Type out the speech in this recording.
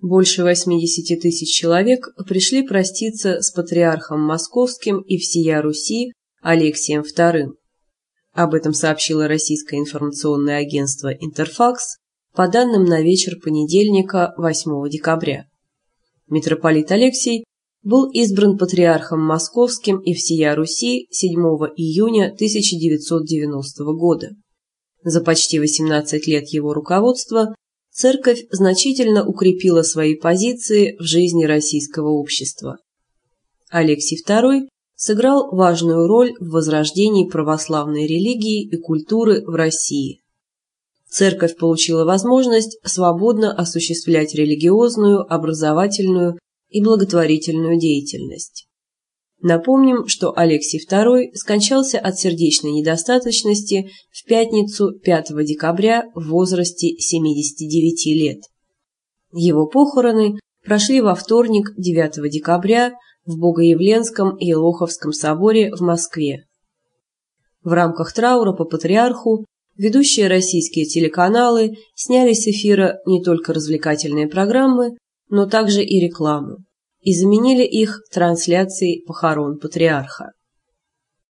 Больше 80 тысяч человек пришли проститься с патриархом Московским и всея Руси Алексием II. Об этом сообщило российское информационное агентство «Интерфакс» по данным на вечер понедельника 8 декабря. Митрополит Алексий был избран патриархом Московским и всея Руси 7 июня 1990 года. За почти 18 лет его руководства церковь значительно укрепила свои позиции в жизни российского общества. Алексий II сыграл важную роль в возрождении православной религии и культуры в России. Церковь получила возможность свободно осуществлять религиозную, образовательную и благотворительную деятельность. Напомним, что Алексий II скончался от сердечной недостаточности в пятницу 5 декабря в возрасте 79 лет. Его похороны прошли во вторник 9 декабря в Богоявленском и Лоховском соборе в Москве. В рамках траура по патриарху ведущие российские телеканалы сняли с эфира не только развлекательные программы, но также и рекламу и заменили их трансляцией похорон патриарха.